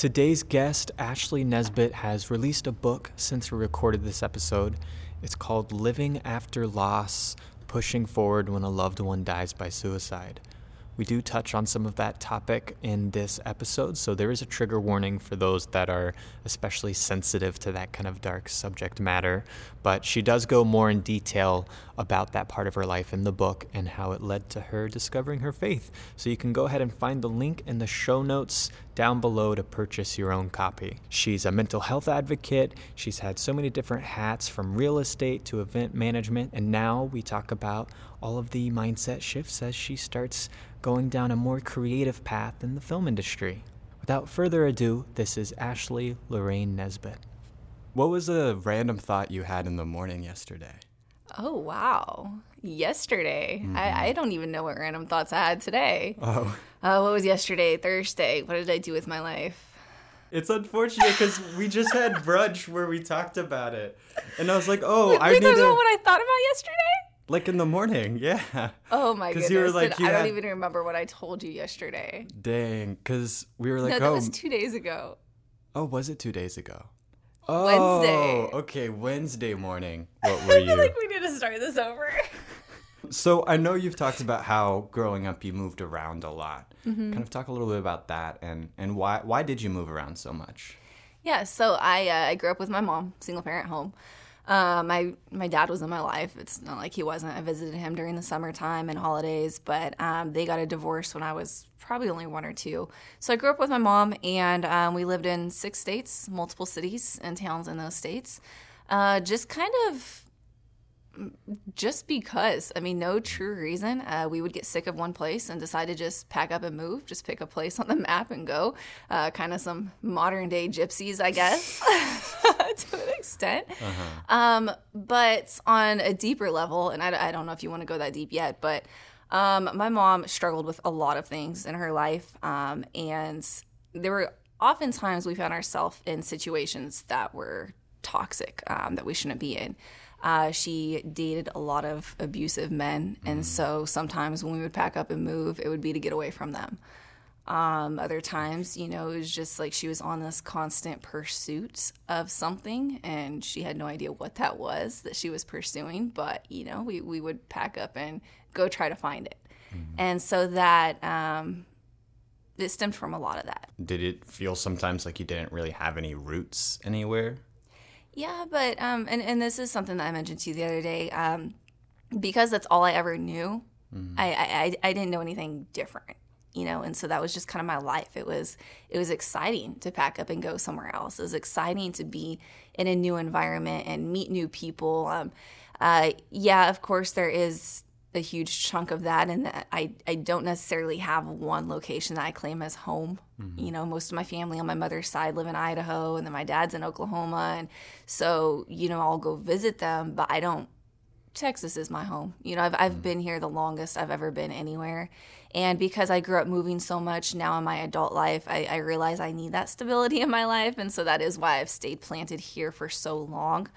Today's guest, Ashley Nesbitt, has released a book since we recorded this episode. It's called Living After Loss Pushing Forward When a Loved One Dies by Suicide. We do touch on some of that topic in this episode, so there is a trigger warning for those that are especially sensitive to that kind of dark subject matter. But she does go more in detail about that part of her life in the book and how it led to her discovering her faith. So you can go ahead and find the link in the show notes down below to purchase your own copy. She's a mental health advocate. She's had so many different hats from real estate to event management. And now we talk about all of the mindset shifts as she starts going down a more creative path in the film industry. Without further ado, this is Ashley Lorraine Nesbitt. What was a random thought you had in the morning yesterday? Oh, wow. Yesterday. Mm-hmm. I, I, don't even know what random thoughts I had today. Oh. Uh, what was yesterday? Thursday. What did I do with my life? It's unfortunate because we just had brunch where we talked about it. And I was like, oh, Wait, I need to... what I thought about yesterday? Like in the morning, yeah. Oh my goodness! You were like, you I don't even remember what I told you yesterday. Dang, because we were like, no, that oh. was two days ago. Oh, was it two days ago? Oh, Wednesday. Okay, Wednesday morning. What were you? I feel like we need to start this over. so I know you've talked about how growing up you moved around a lot. Mm-hmm. Kind of talk a little bit about that and and why why did you move around so much? Yeah, so I uh, I grew up with my mom, single parent home. Uh, my my dad was in my life. It's not like he wasn't. I visited him during the summertime and holidays, but um, they got a divorce when I was probably only one or two. So I grew up with my mom, and um, we lived in six states, multiple cities and towns in those states. Uh, just kind of just because. I mean, no true reason. Uh, we would get sick of one place and decide to just pack up and move, just pick a place on the map and go. Uh, kind of some modern day gypsies, I guess, to an extent. Uh-huh. Um, but on a deeper level, and I, I don't know if you want to go that deep yet, but um, my mom struggled with a lot of things in her life. Um, and there were oftentimes we found ourselves in situations that were toxic, um, that we shouldn't be in. Uh, she dated a lot of abusive men, and mm. so sometimes when we would pack up and move, it would be to get away from them. Um, other times, you know, it was just like she was on this constant pursuit of something, and she had no idea what that was that she was pursuing. But you know, we we would pack up and go try to find it, mm-hmm. and so that um, it stemmed from a lot of that. Did it feel sometimes like you didn't really have any roots anywhere? Yeah, but um, and and this is something that I mentioned to you the other day. Um, because that's all I ever knew. Mm-hmm. I, I I didn't know anything different, you know, and so that was just kind of my life. It was it was exciting to pack up and go somewhere else. It was exciting to be in a new environment and meet new people. Um, uh, yeah, of course there is a huge chunk of that and that I, I don't necessarily have one location that I claim as home. Mm-hmm. You know, most of my family on my mother's side live in Idaho and then my dad's in Oklahoma and so, you know, I'll go visit them, but I don't Texas is my home. You know, I've I've mm-hmm. been here the longest I've ever been anywhere. And because I grew up moving so much now in my adult life, I, I realize I need that stability in my life. And so that is why I've stayed planted here for so long.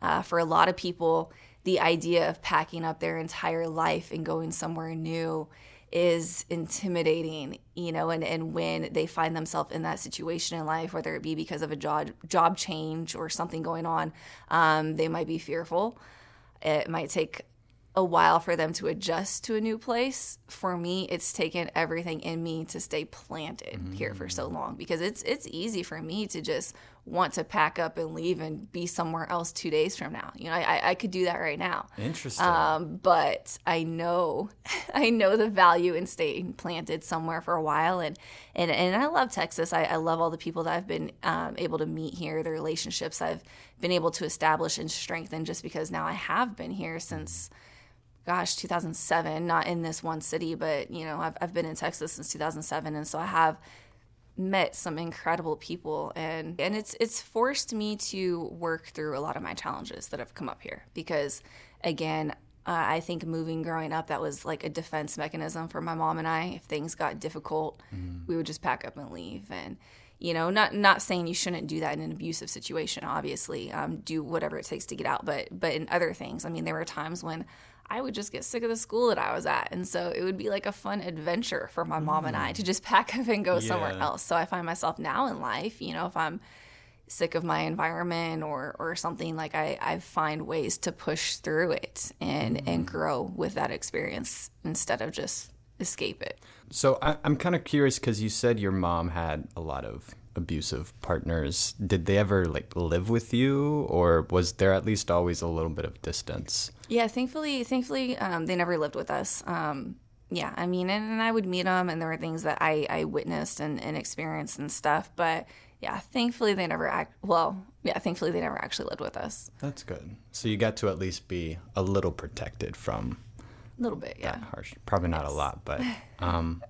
Uh, for a lot of people, the idea of packing up their entire life and going somewhere new is intimidating, you know, and, and when they find themselves in that situation in life, whether it be because of a job job change or something going on, um, they might be fearful. It might take a while for them to adjust to a new place. For me, it's taken everything in me to stay planted mm-hmm. here for so long because it's it's easy for me to just want to pack up and leave and be somewhere else two days from now. You know, I, I could do that right now. Interesting. Um, but I know, I know the value in staying planted somewhere for a while. And, and, and I love Texas. I, I love all the people that I've been um, able to meet here, the relationships I've been able to establish and strengthen just because now I have been here since gosh, 2007, not in this one city, but you know, I've, I've been in Texas since 2007. And so I have met some incredible people and and it's it's forced me to work through a lot of my challenges that have come up here because again uh, I think moving growing up that was like a defense mechanism for my mom and I if things got difficult mm. we would just pack up and leave and you know not not saying you shouldn't do that in an abusive situation obviously um, do whatever it takes to get out but but in other things I mean there were times when I would just get sick of the school that I was at. And so it would be like a fun adventure for my mom and I mm. to just pack up and go somewhere else. So I find myself now in life, you know, if I'm sick of my environment or or something like I, I find ways to push through it and and mm. grow with that experience instead of just escape it. So I, I'm kind of curious because you said your mom had a lot of abusive partners. Did they ever like live with you, or was there at least always a little bit of distance? Yeah, thankfully, thankfully, um, they never lived with us. Um, yeah, I mean, and, and I would meet them, and there were things that I, I witnessed and, and experienced and stuff. But yeah, thankfully, they never act. Well, yeah, thankfully, they never actually lived with us. That's good. So you got to at least be a little protected from A little bit, yeah. harsh. Probably not a lot, but um,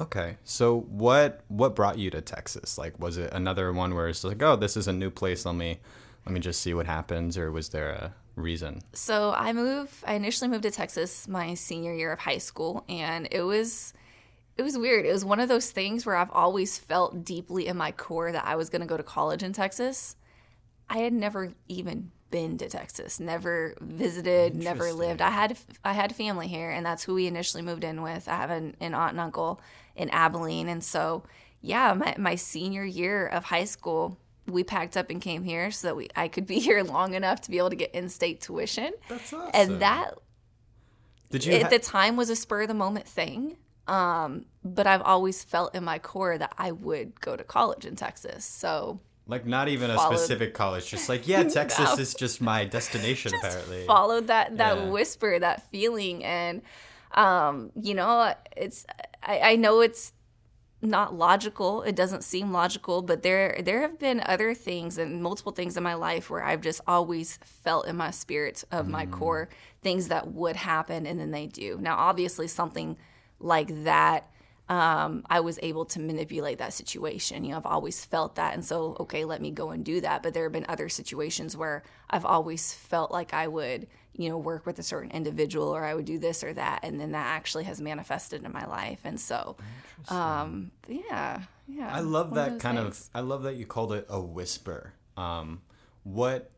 okay. So what what brought you to Texas? Like, was it another one where it's like, oh, this is a new place. Let me let me just see what happens, or was there a reason? So I moved. I initially moved to Texas my senior year of high school, and it was it was weird. It was one of those things where I've always felt deeply in my core that I was going to go to college in Texas. I had never even been to Texas, never visited, never lived. I had I had family here, and that's who we initially moved in with. I have an, an aunt and uncle in Abilene, and so yeah, my my senior year of high school, we packed up and came here so that we I could be here long enough to be able to get in-state tuition. That's awesome. And that did you? at ha- the time was a spur of the moment thing. Um, but I've always felt in my core that I would go to college in Texas. So like not even a specific college, just like yeah, Texas No. is just my destination. apparently, followed that that Yeah. whisper, that feeling, and um, you know, it's I, I know it's not logical. It doesn't seem logical, but there there have been other things and multiple things in my life where I've just always felt in my spirit of my core things that would happen and then they do. Now, obviously, something like that. Um, I was able to manipulate that situation. You know, I've always felt that. And so, okay, let me go and do that. But there have been other situations where I've always felt like I would, you know, work with a certain individual or I would do this or that. And then that actually has manifested in my life. And so, um, yeah, yeah. I love that kind things. of. I love that you called it a whisper. Um, what,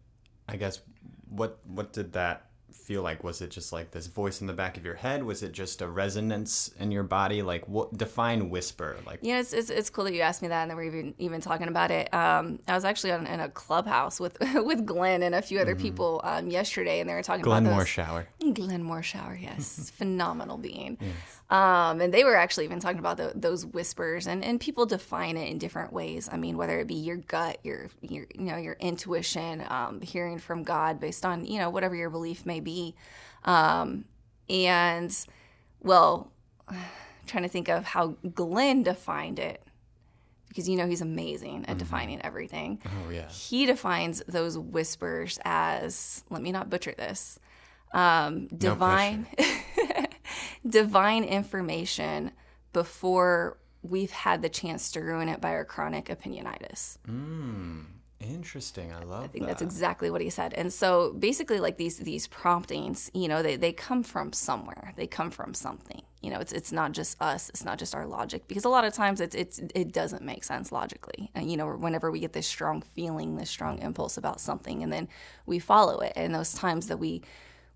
I guess, what what did that feel like? Was it just like this voice in the back of your head? Was it just a resonance in your body? Like, what define whisper? Like, You know, it's, it's, it's cool that you asked me that, and then we're even even talking about it. Um, I was actually on, in a clubhouse with with Glenn and a few other people um, yesterday, and they were talking Mm-hmm. Glenmore about those, shower. Glenn Morshower, yes, phenomenal being. Um, and they were actually even talking about the, those whispers, and, and people define it in different ways. I mean, whether it be your gut, your your you know your intuition, um, hearing from God based on you know whatever your belief may be, um, and well, trying to think of how Glenn defined it because you know he's amazing at defining everything. Oh yeah. he defines those whispers as let me not butcher this. Um, divine divine information before we've had the chance to ruin it by our chronic opinionitis hmm, Interesting. I love that. I think that. that's exactly what he said. And so basically like these these promptings, you know, they, they come from somewhere. They come from something. You know, it's it's not just us, it's not just our logic because a lot of times it's it's it doesn't make sense logically. And you know, whenever we get this strong feeling, this strong impulse about something and then we follow it. And those times that we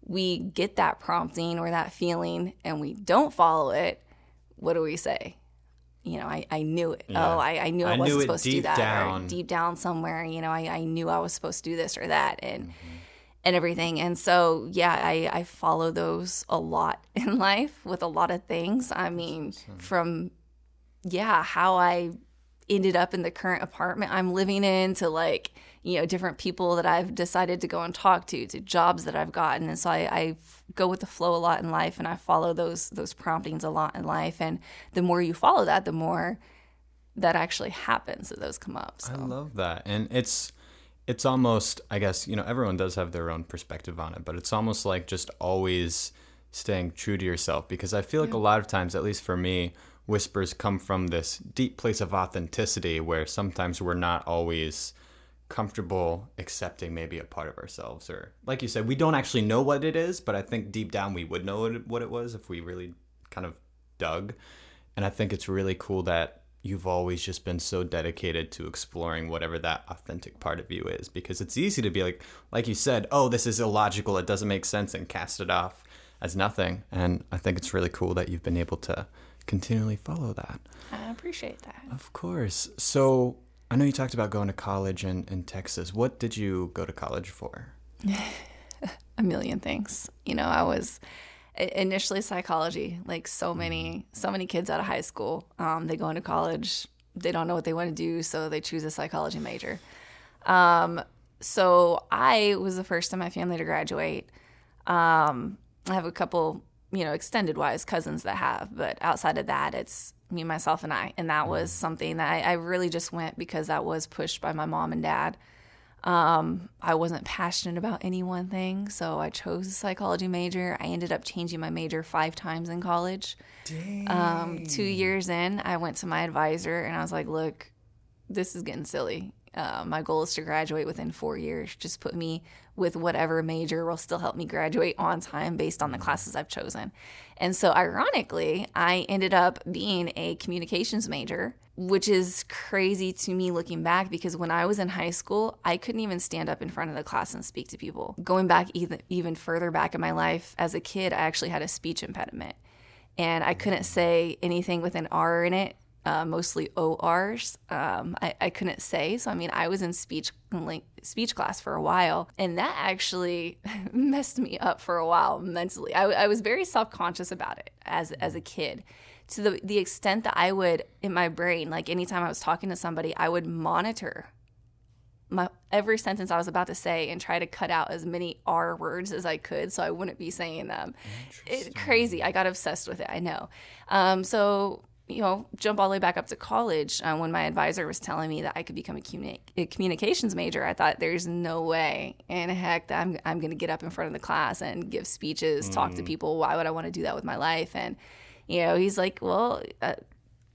we get that prompting or that feeling and we don't follow it, what do we say? You know, I, I knew it. Yeah. Oh, I, I knew I, I wasn't knew supposed to do that. down. Or deep down somewhere, you know, I, I knew I was supposed to do this or that and mm-hmm. and everything. And so yeah, I, I follow those a lot in life with a lot of things. I mean, from yeah, how I ended up in the current apartment I'm living in to like, you know, different people that I've decided to go and talk to, to jobs that I've gotten. And so I go with the flow a lot in life and I follow those those promptings a lot in life. And the more you follow that, the more that actually happens that those come up. So I love that. And it's it's almost I guess, you know, everyone does have their own perspective on it, but it's almost like just always staying true to yourself because I feel like a lot of times, at least for me, whispers come from this deep place of authenticity where sometimes we're not always comfortable accepting maybe a part of ourselves or like you said we don't actually know what it is but i think deep down we would know what it, was if we really kind of dug and i think it's really cool that you've always just been so dedicated to exploring whatever that authentic part of you is because it's easy to be like like you said oh this is illogical it doesn't make sense and cast it off as nothing. And I think it's really cool that you've been able to continually follow that. I appreciate that. Of course. So I know you talked about going to college in, in Texas. What did you go to college for? a million things. You know, I was initially psychology, like so many, so many kids out of high school. Um, they go into college, they don't know what they want to do, so they choose a psychology major. Um, so I was the first in my family to graduate. Um, I have a couple, you know, extended wise cousins that have, but outside of that, it's me, myself, and I. And that was something that I, I really just went because that was pushed by my mom and dad. Um, I wasn't passionate about any one thing, so I chose a psychology major. I ended up changing my major five times in college. Um, two years in, I went to my advisor and I was like, "Look, this is getting silly. Uh, my goal is to graduate within four years. Just put me with whatever major will still help me graduate on time based on the classes I've chosen. And so, ironically, I ended up being a communications major, which is crazy to me looking back because when I was in high school, I couldn't even stand up in front of the class and speak to people. Going back even, even further back in my life, as a kid, I actually had a speech impediment and I couldn't say anything with an R in it uh, mostly ORs. Um, I, I couldn't say. So, I mean, I was in speech like, speech class for a while, and that actually messed me up for a while mentally. I, I was very self conscious about it as, as a kid to the, the extent that I would, in my brain, like anytime I was talking to somebody, I would monitor my every sentence I was about to say and try to cut out as many R words as I could so I wouldn't be saying them. It, crazy. I got obsessed with it. I know. Um, so you know, jump all the way back up to college uh, when my advisor was telling me that I could become a, communi- a communications major. I thought there's no way in heck that I'm, I'm going to get up in front of the class and give speeches, mm. talk to mm. people. Why would I want to do that with my life? And, you know, he's like, well, uh,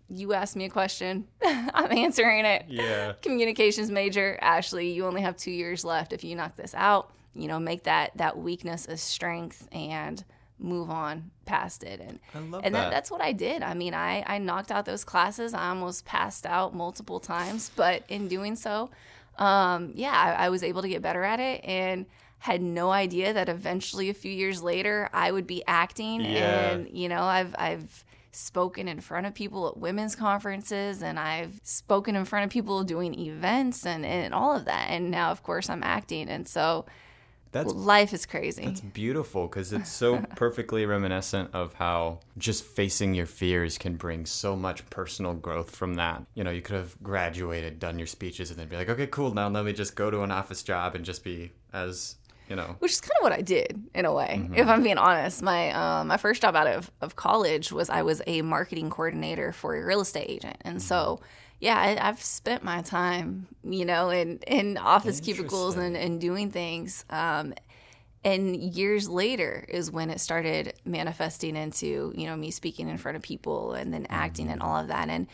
you asked me a question. I'm answering it. Yeah. Communications major. Ashley, you only have two years left. If you knock this out, you know, make that, that weakness a strength and – move on past it and and that. that's what I did. I mean, I I knocked out those classes. I almost passed out multiple times, but in doing so, um, yeah, I, I was able to get better at it and had no idea that eventually a few years later I would be acting yeah. and you know, I've I've spoken in front of people at women's conferences and I've spoken in front of people doing events and, and all of that. And now of course I'm acting and so that's life is crazy. That's beautiful because it's so perfectly reminiscent of how just facing your fears can bring so much personal growth from that. You know, you could have graduated, done your speeches, and then be like, okay, cool, now let me just go to an office job and just be as you know. Which is kind of what I did in a way, mm-hmm. if I'm being honest. My um, my first job out of, of college was I was a marketing coordinator for a real estate agent, and mm-hmm. so yeah, I, have spent my time, you know, in, in office cubicles and, and doing things. Um, and years later is when it started manifesting into, you know, me speaking in front of people and then acting mm-hmm. and all of that. And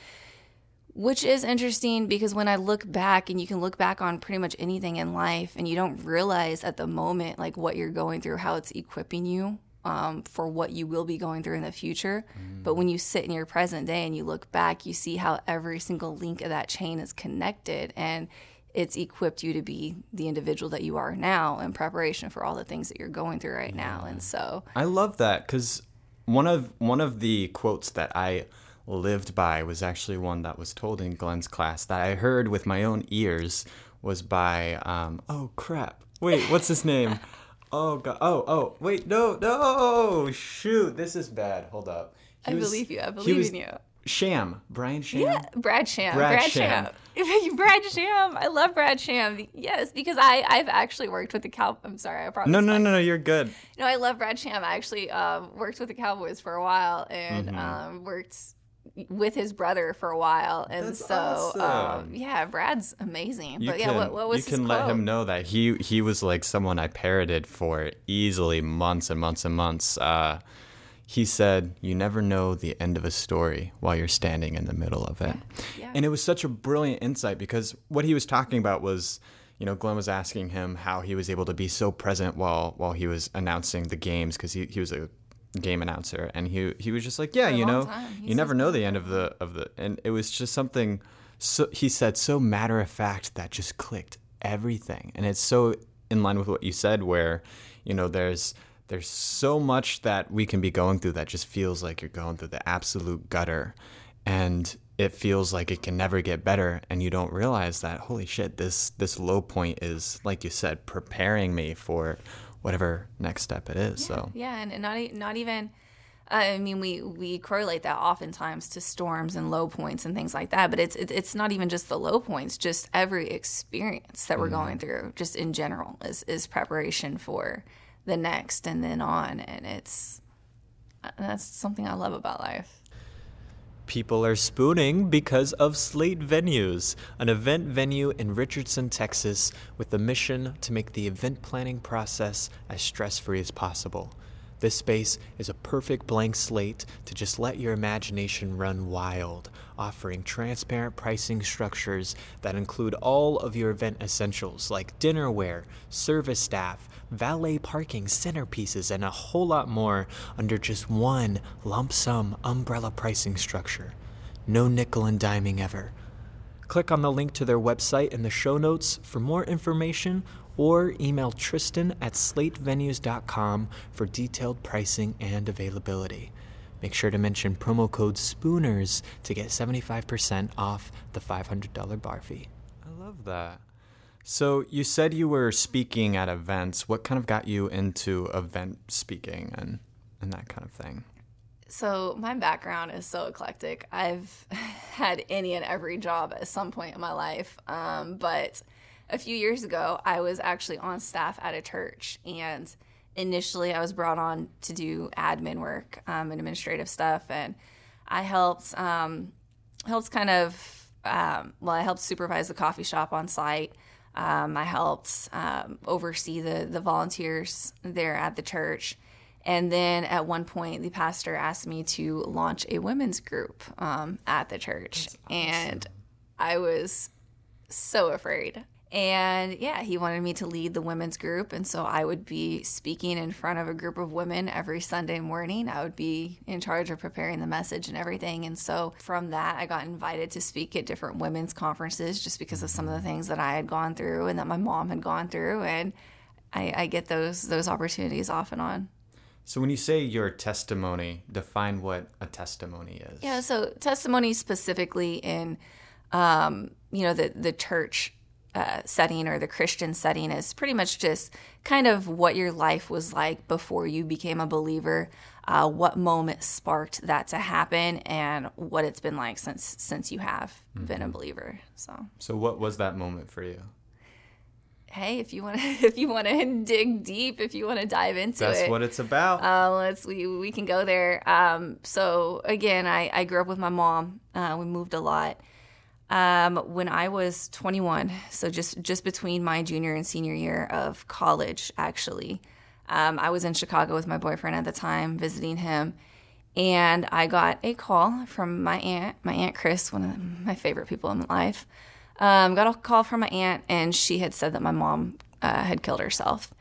which is interesting because when I look back and you can look back on pretty much anything in life and you don't realize at the moment like what you're going through, how it's equipping you um, for what you will be going through in the future. Mm. But when you sit in your present day and you look back, you see how every single link of that chain is connected and it's equipped you to be the individual that you are now in preparation for all the things that you're going through right yeah. now. And so I love that because one of one of the quotes that I lived by was actually one that was told in Glenn's class that I heard with my own ears was by um, oh crap wait what's his name Oh god. Oh oh. Wait. No. No. Shoot. This is bad. Hold up. He I was, believe you. I believe was, in you. Sham. Brian Sham. Yeah. Brad Sham. Brad, Brad Sham. Sham. Brad Sham. I love Brad Sham. Yes, because I I've actually worked with the cow. I'm sorry. I probably. No no no no. You're good. No, I love Brad Sham. I actually um, worked with the Cowboys for a while and mm-hmm. um, worked with his brother for a while, and That's so awesome. um, yeah, Brad's amazing. You but yeah, what, what was you can let him know that he he was like someone I parroted for easily months and months and months. Uh, he said, "You never know the end of a story while you're standing in the middle of it," yeah. Yeah. and it was such a brilliant insight because what he was talking about was you know, Glenn was asking him how he was able to be so present while while he was announcing the games because he, he was a game announcer, and he he was just like, yeah, you know, you never know the end of the of the, and it was just something. So he said so matter of fact that just clicked everything, and it's so in line with what you said, where you know there's there's so much that we can be going through that just feels like you're going through the absolute gutter. And it feels like it can never get better and you don't realize that holy shit this this low point is like you said preparing me for whatever next step it is yeah, so yeah and not not even I mean, we we correlate that oftentimes to storms and low points and things like that. But it's it, it's not even just the low points; just every experience that we're mm-hmm. going through, just in general, is is preparation for the next and then on. And it's that's something I love about life. People are spooning because of Slate Venues, an event venue in Richardson, Texas, with the mission to make the event planning process as stress free as possible. This space is a perfect blank slate to just let your imagination run wild, offering transparent pricing structures that include all of your event essentials like dinnerware, service staff, valet parking, centerpieces, and a whole lot more under just one lump sum umbrella pricing structure. No nickel and diming ever. Click on the link to their website in the show notes for more information or email Tristan at slatevenues.com for detailed pricing and availability. Make sure to mention promo code SPOONERS to get 75% off the $500 bar fee. I love that. So, you said you were speaking at events. What kind of got you into event speaking and, and that kind of thing? So, my background is so eclectic. I've had any and every job at some point in my life. Um, but a few years ago, I was actually on staff at a church, and initially I was brought on to do admin work um, and administrative stuff, and I helped um, helped kind of um, well, I helped supervise the coffee shop on site. Um, I helped um, oversee the the volunteers there at the church. And then at one point, the pastor asked me to launch a women's group um, at the church. Awesome. And I was so afraid. And yeah, he wanted me to lead the women's group. And so I would be speaking in front of a group of women every Sunday morning. I would be in charge of preparing the message and everything. And so from that, I got invited to speak at different women's conferences just because of some of the things that I had gone through and that my mom had gone through. And I, I get those those opportunities off and on. So when you say your testimony, define what a testimony is. Yeah, so testimony specifically in um, you know the the church uh, setting or the Christian setting is pretty much just kind of what your life was like before you became a believer, uh, what moment sparked that to happen, and what it's been like since since you have mm-hmm. been a believer. So, so what was that moment for you? Hey, if you want to, if you want to dig deep, if you want to dive into That's it, that's what it's about. Uh, let's we we can go there. Um, so again, I I grew up with my mom. Uh, we moved a lot um, when I was 21, so just just between my junior and senior year of college, actually, um, I was in Chicago with my boyfriend at the time, visiting him, and I got a call from my aunt, my aunt Chris, one of my favorite people in life. Um, got a call from my aunt, and she had said that my mom uh, had killed herself,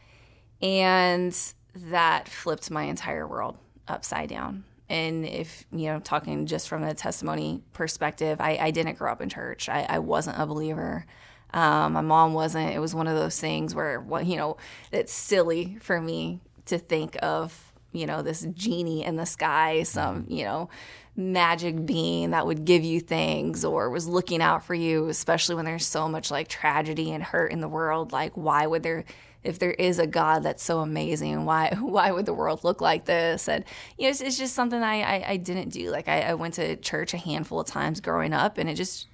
and that flipped my entire world upside down and if you know talking just from a testimony perspective i, I didn't grow up in church. I, I wasn't a believer. Um, my mom wasn't. It was one of those things where you know it's silly for me to think of you know this genie in the sky some you know magic being that would give you things or was looking out for you especially when there's so much like tragedy and hurt in the world. Like why would there if there is a God that's so amazing, why why would the world look like this? And you know, it's, it's just something I, I, I didn't do. Like I, I, went to church a handful of times growing up, and it just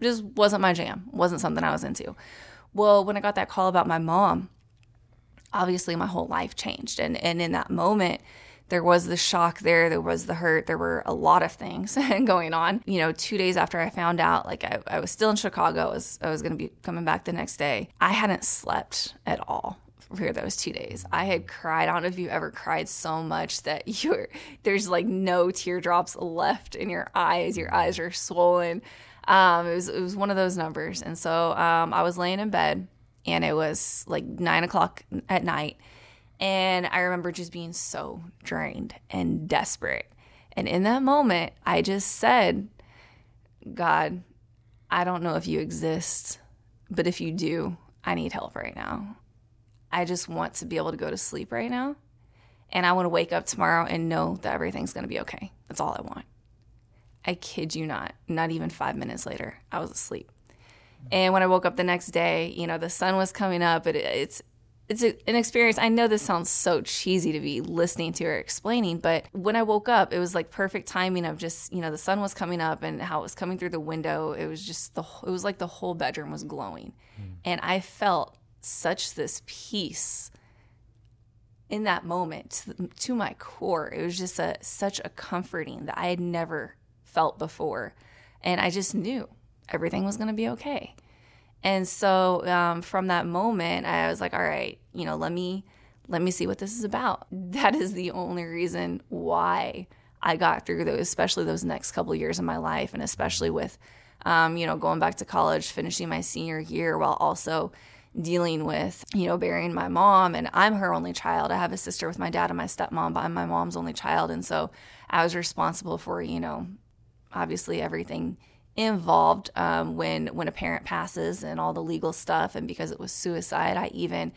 just wasn't my jam. wasn't something I was into. Well, when I got that call about my mom, obviously my whole life changed, and and in that moment there was the shock there, there was the hurt, there were a lot of things going on. You know, two days after I found out, like I, I was still in Chicago, I was, was going to be coming back the next day. I hadn't slept at all for those two days. I had cried. I don't know if you've ever cried so much that you're there's like no teardrops left in your eyes. Your eyes are swollen. Um, it was it was one of those numbers, and so um, I was laying in bed, and it was like nine o'clock at night, and I remember just being so drained and desperate. And in that moment, I just said, God, I don't know if you exist, but if you do, I need help right now. I just want to be able to go to sleep right now And I want to wake up tomorrow and know that everything's going to be okay. That's all I want. I kid you not, not even five minutes later, I was asleep. And when I woke up the next day, you know, the sun was coming up. It, it's it's a, an experience. I know this sounds so cheesy to be listening to or explaining, but when I woke up, it was like perfect timing of just, you know, the sun was coming up and how it was coming through the window. It was just the, it was like the whole bedroom was glowing. Mm. And I felt such this peace in that moment to, to my core. It was just a, such a comforting that I had never felt before. And I just knew everything was going to be okay. And so um, from that moment, I was like, all right, you know, let me let me see what this is about. That is the only reason why I got through those, especially those next couple years of my life, and especially with, um, you know, going back to college, finishing my senior year, while also dealing with, you know, burying my mom. And I'm her only child. I have a sister with my dad and my stepmom, but I'm my mom's only child, and so I was responsible for, you know, obviously everything involved um, when when a parent passes and all the legal stuff and because it was suicide i even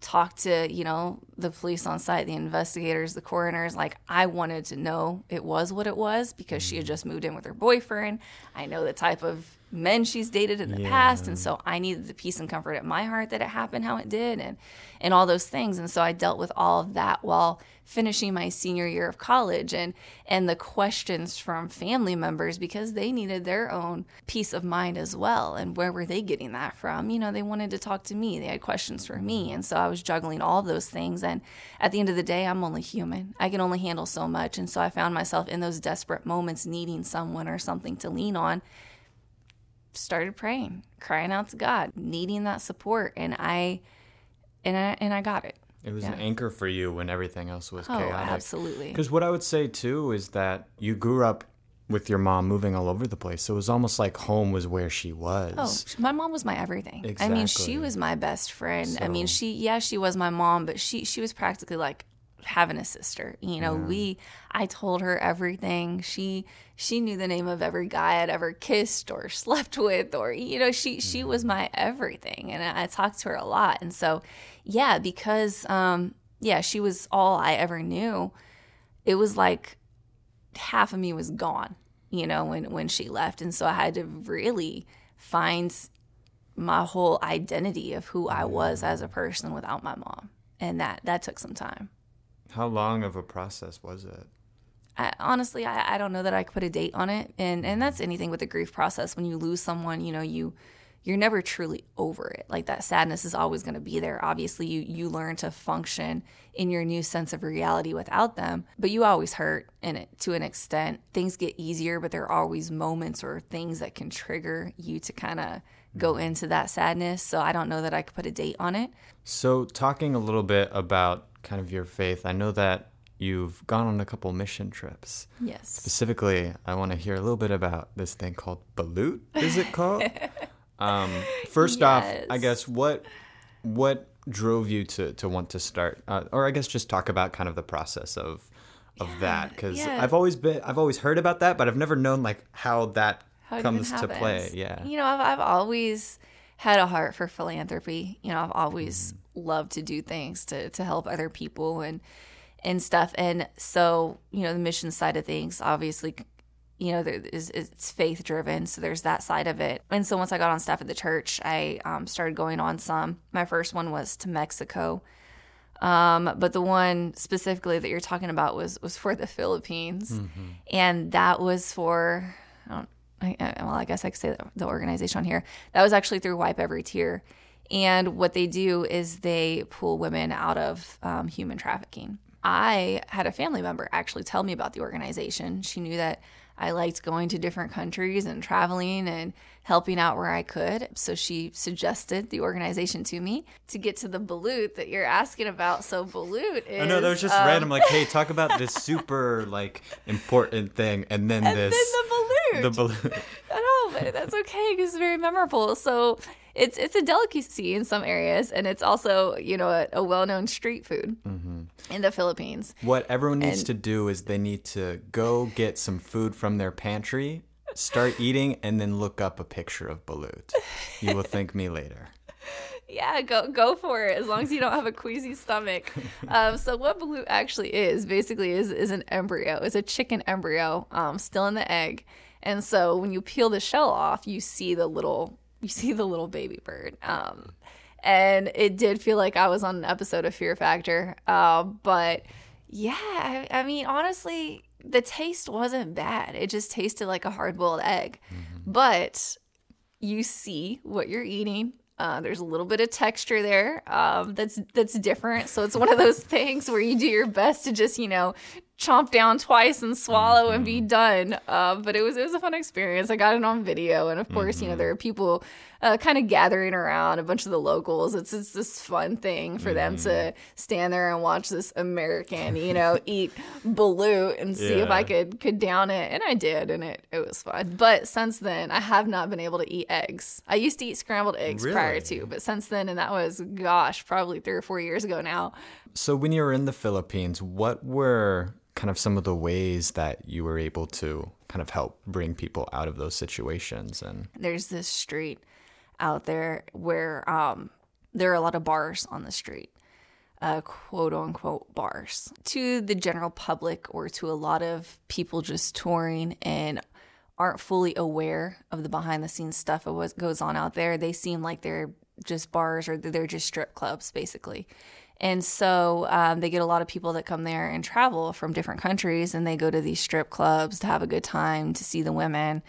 talked to you know the police on site the investigators the coroners like i wanted to know it was what it was because she had mm. just moved in with her boyfriend i know the type of men she's dated in the yeah. past and so i needed the peace and comfort at my heart that it happened how it did and and all those things and so i dealt with all of that while finishing my senior year of college and and the questions from family members because they needed their own peace of mind as well. And where were they getting that from? You know they wanted to talk to me. They had questions for me. And so I was juggling all those things. And at the end of the day I'm only human. I can only handle so much. And so I found myself in those desperate moments needing someone or something to lean on. Started praying crying out to God needing that support. And I and I and I got it it was yeah. an anchor for you when everything else was oh, chaotic. Absolutely. Because what I would say too is that you grew up with your mom moving all over the place. So it was almost like home was where she was. Oh, my mom was my everything. Exactly. I mean, she was my best friend. So. I mean, she yeah, she was my mom, but she she was practically like having a sister. You know, yeah. we I told her everything. She she knew the name of every guy I'd ever kissed or slept with or you know, she she was mm-hmm. my everything and I, I talked to her a lot. And so yeah, because um, yeah, she was all I ever knew. It was like half of me was gone, you know, when when she left, and so I had to really find my whole identity of who I was as a person without my mom, and that that took some time. How long of a process was it? I, honestly, I, I don't know that I could put a date on it, and and that's anything with the grief process. When you lose someone, you know, you you're never truly over it. Like that sadness is always going to be there. Obviously, you you learn to function in your new sense of reality without them, but you always hurt in it to an extent. Things get easier, but there are always moments or things that can trigger you to kind of go mm-hmm. into that sadness. So I don't know that I could put a date on it. So talking a little bit about kind of your faith, I know that you've gone on a couple mission trips. Yes. Specifically, I want to hear a little bit about this thing called Balut. Is it called? Um, first yes. off, I guess what what drove you to to want to start, uh, or I guess just talk about kind of the process of of yeah, that because yeah. I've always been I've always heard about that, but I've never known like how that how comes to play. Yeah, you know, I've I've always had a heart for philanthropy. You know, I've always mm-hmm. Loved to do things to to help other people and and stuff. And so, you know, the mission side of things obviously you know, there is it's faith driven, so there's that side of it. And so once I got on staff at the church, I um, started going on some. My first one was to Mexico, um, but the one specifically that you're talking about was was for the Philippines, mm-hmm. and that was for I don't. I, well, I guess I could say the organization on here. That was actually through Wipe Every Tear. And what they do is they pull women out of um, human trafficking. I had a family member actually tell me about the organization. She knew that I liked going to different countries and traveling and helping out where I could. So she suggested the organization to me to get to the balut that you're asking about. So balut is. I know that was just um, random. Like, hey, talk about this super like important thing, and then and this. Then the balut. The balut. I know, but that's okay because it's very memorable. So it's it's a delicacy in some areas, and it's also you know a, a well known street food mm-hmm. in the Philippines. What everyone needs and, to do is they need to go get some food from their pantry, start eating, and then look up a picture of balut. You will thank me later. yeah, go go for it. As long as you don't have a queasy stomach. Um, so what balut actually is basically is is an embryo. It's a chicken embryo, um, still in the egg. And so when you peel the shell off, you see the little you see the little baby bird. Um, and it did feel like I was on an episode of Fear Factor. Uh, but yeah, I, I, mean, honestly, the taste wasn't bad. It just tasted like a hard boiled egg. Mm-hmm. But you see what you're eating. Uh, there's a little bit of texture there um, that's that's different. So it's one of those things where you do your best to just you know chomp down twice and swallow and be mm-hmm. done. Uh, but it was it was a fun experience. I got it on video, and of course, mm-hmm. you know there are people uh, kind of gathering around a bunch of the locals. It's it's this fun thing for mm-hmm. them to mm-hmm. stand there and watch this American, you know, eat balut and see yeah. if I could could down it, and I did, and it it was fun. But since then, I have not been able to eat eggs. I used to eat scrambled eggs really? prior to, but since then, and that was gosh, probably three or four years ago now. So when you were in the Philippines, what were kind of some of the ways that you were able to kind of help bring people out of those situations and there's this street out there where um, there are a lot of bars on the street uh, quote unquote bars. To the general public or to a lot of people just touring and aren't fully aware of the behind the scenes stuff of what goes on out there they seem like they're just bars or they're just strip clubs basically and so um, they get a lot of people that come there and travel from different countries and they go to these strip clubs to have a good time, to see the women.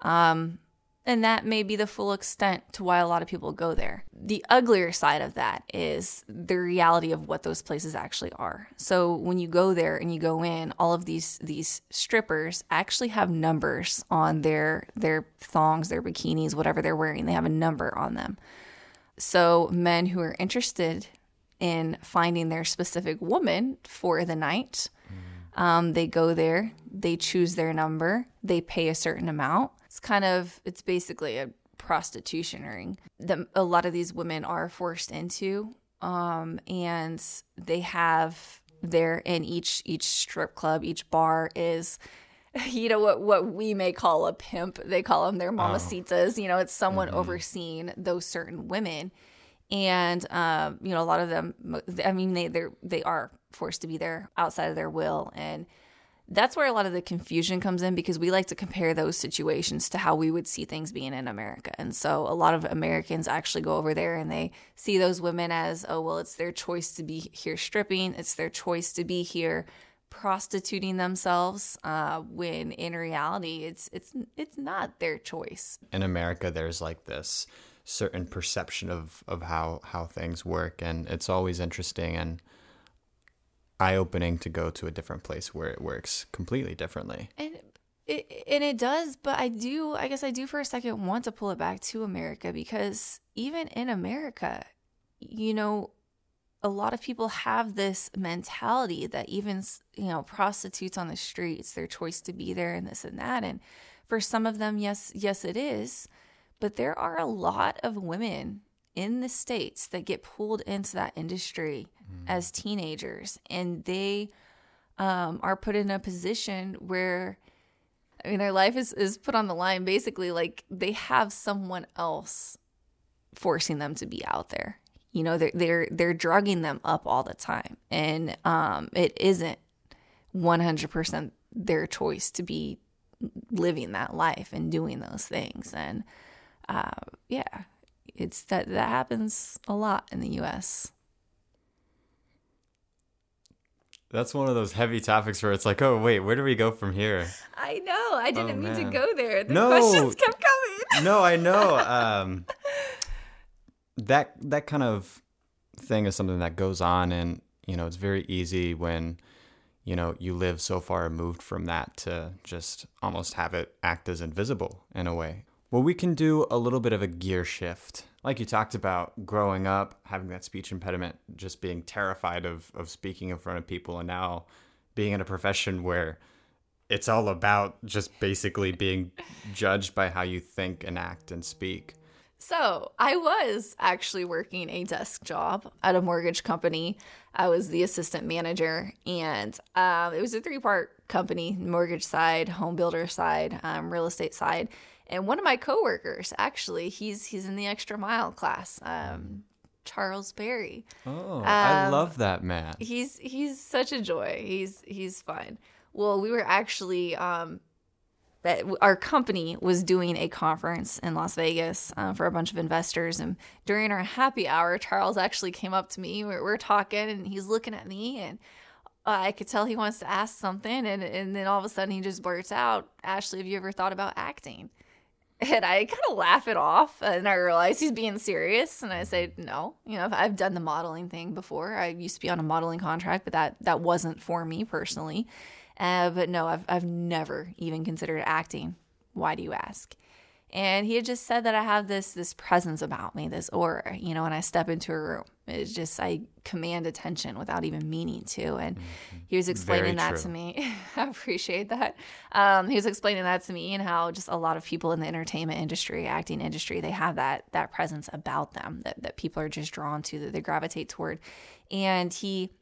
Um, and that may be the full extent to why a lot of people go there. The uglier side of that is the reality of what those places actually are. So when you go there and you go in, all of these these strippers actually have numbers on their their thongs, their bikinis, whatever they're wearing. They have a number on them. So men who are interested in finding their specific woman for the night. Um, they go there, they choose their number, they pay a certain amount. It's kind of, it's basically a prostitution ring that a lot of these women are forced into. Um, and they have there in each each strip club, each bar is you know what what we may call a pimp they call them their mamacitas oh. you know it's someone mm-hmm. overseeing those certain women and um, you know a lot of them i mean they they they are forced to be there outside of their will and that's where a lot of the confusion comes in because we like to compare those situations to how we would see things being in America. And so a lot of Americans actually go over there and they see those women as, oh, well, it's their choice to be here stripping, it's their choice to be here prostituting themselves uh, when in reality it's it's it's not their choice. In America there's like this certain perception of of how how things work and it's always interesting and eye opening to go to a different place where it works completely differently. And it, and it does, but I do I guess I do for a second want to pull it back to America because even in America, you know, a lot of people have this mentality that even you know prostitutes on the streets their choice to be there and this and that and for some of them yes yes it is but there are a lot of women in the States that get pulled into that industry mm. as teenagers and they um, are put in a position where I mean their life is, is put on the line basically like they have someone else forcing them to be out there. You know, they're they're they're drugging them up all the time. And um, it isn't one hundred percent their choice to be living that life and doing those things. And uh, yeah, it's that that happens a lot in the U.S. That's one of those heavy topics where it's like, oh wait, where do we go from here? I know. I didn't oh, mean to go there. The no, questions kept coming. no, I know. Um, that that kind of thing is something that goes on, and you know, it's very easy when you know you live so far removed from that to just almost have it act as invisible in a way. Well, we can do a little bit of a gear shift. Like you talked about growing up, having that speech impediment, just being terrified of, of speaking in front of people, and now being in a profession where it's all about just basically being judged by how you think and act and speak. So, I was actually working a desk job at a mortgage company. I was the assistant manager, and uh, it was a three part company mortgage side, home builder side, um, real estate side. And one of my coworkers, actually, he's he's in the extra mile class. Um, Charles Berry. Oh, I Um, love that man. He's he's such a joy. He's he's fun. Well, we were actually um that our company was doing a conference in Las Vegas uh, for a bunch of investors, and during our happy hour, Charles actually came up to me. We're, we're talking, and he's looking at me, and uh, I could tell he wants to ask something, and and then all of a sudden he just blurts out, "Ashley, have you ever thought about acting?" And I kind of laugh it off, and I realize he's being serious. And I say, "No, you know, I've done the modeling thing before. I used to be on a modeling contract, but that that wasn't for me personally. Uh, but no, I've I've never even considered acting. Why do you ask?" And he had just said that I have this this presence about me, this aura. You know, when I step into a room, it's just I command attention without even meaning to. And he was explaining Very that true. to me. I appreciate that. Um, he was explaining that to me and how just a lot of people in the entertainment industry, acting industry, they have that that presence about them that, that people are just drawn to, that they gravitate toward. And he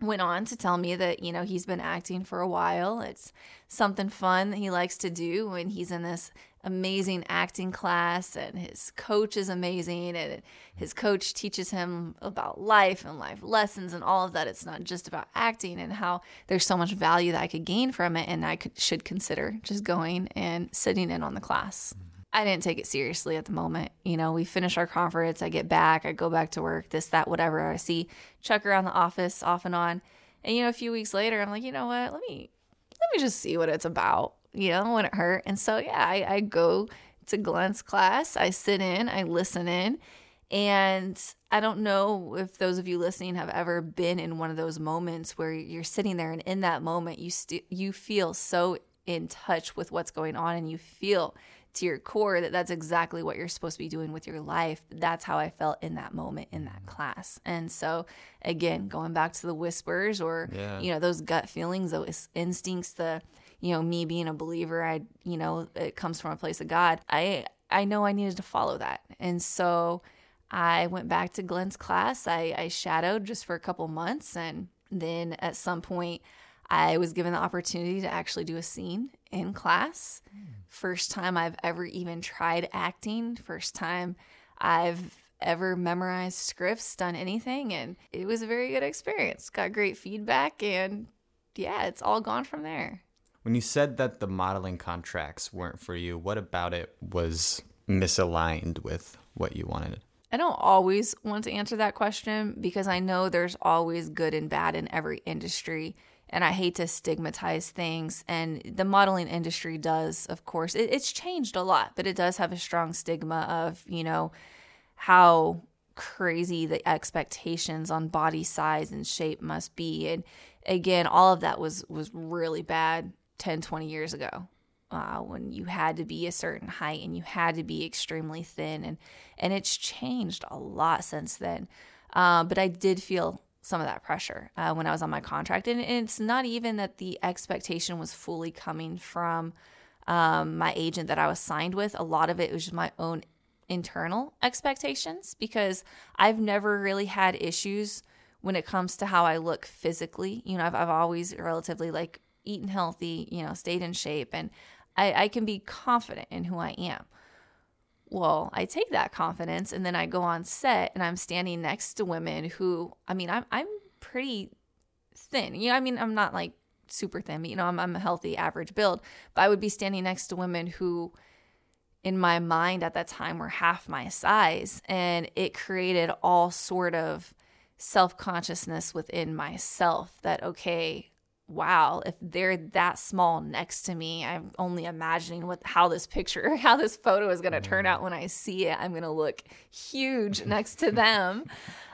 went on to tell me that you know he's been acting for a while. It's something fun that he likes to do when he's in this amazing acting class and his coach is amazing and his coach teaches him about life and life lessons and all of that. It's not just about acting and how there's so much value that I could gain from it and I could should consider just going and sitting in on the class mm-hmm. I didn't take it seriously at the moment. You know, we finish our conference, I get back, I go back to work, this, that, whatever. I see Chuck around the office off and on. And, you know, a few weeks later, I'm like, you know what? Let me, let me just see what it's about. You know, when it hurt. And so, yeah, I, I go to Glenn's class, I sit in, I listen in. And I don't know if those of you listening have ever been in one of those moments where you're sitting there and in that moment you st- you feel so in touch with what's going on and you feel to your core that that's exactly what you're supposed to be doing with your life. That's how I felt in that moment in that class. And so again, going back to the whispers or Yeah. you know those gut feelings, those instincts, the you know me being a believer, I you know it comes from a place of God. I I know I needed to follow that. And so I went back to Glenn's class. I, I shadowed just for a couple months. And then at some point, I was given the opportunity to actually do a scene in class. First time I've ever even tried acting. First time I've ever memorized scripts, done anything. And it was a very good experience. Got great feedback. And yeah, it's all gone from there. When you said that the modeling contracts weren't for you, what about it was misaligned with what you wanted? I don't always want to answer that question because I know there's always good and bad in every industry. And I hate to stigmatize things. And the modeling industry does, of course, it, it's changed a lot, but it does have a strong stigma of, you know, how crazy the expectations on body size and shape must be. And again, all of that was, was really bad 10, 20 years ago uh, when you had to be a certain height and you had to be extremely thin and and it's changed a lot since then uh, but i did feel some of that pressure uh, when i was on my contract. And, it's not even that the expectation was fully coming from um, my agent that i was signed with. A lot of it was just my own internal expectations because i've never really had issues when it comes to how i look physically. You know i've, I've always relatively like eaten healthy you know stayed in shape and I, I can be confident in who I am. Well, I take that confidence and then I go on set and I'm standing next to women who, I mean, I'm, I'm pretty thin. You know, I mean, I'm not like super thin, but you know, I'm, I'm a healthy average build. But I would be standing next to women who, in my mind at that time, were half my size. And it created all sort of self consciousness within myself that, okay, wow, if they're that small next to me, I'm only imagining what how this picture, how this photo is going to turn out when I see it. I'm going to look huge next to them.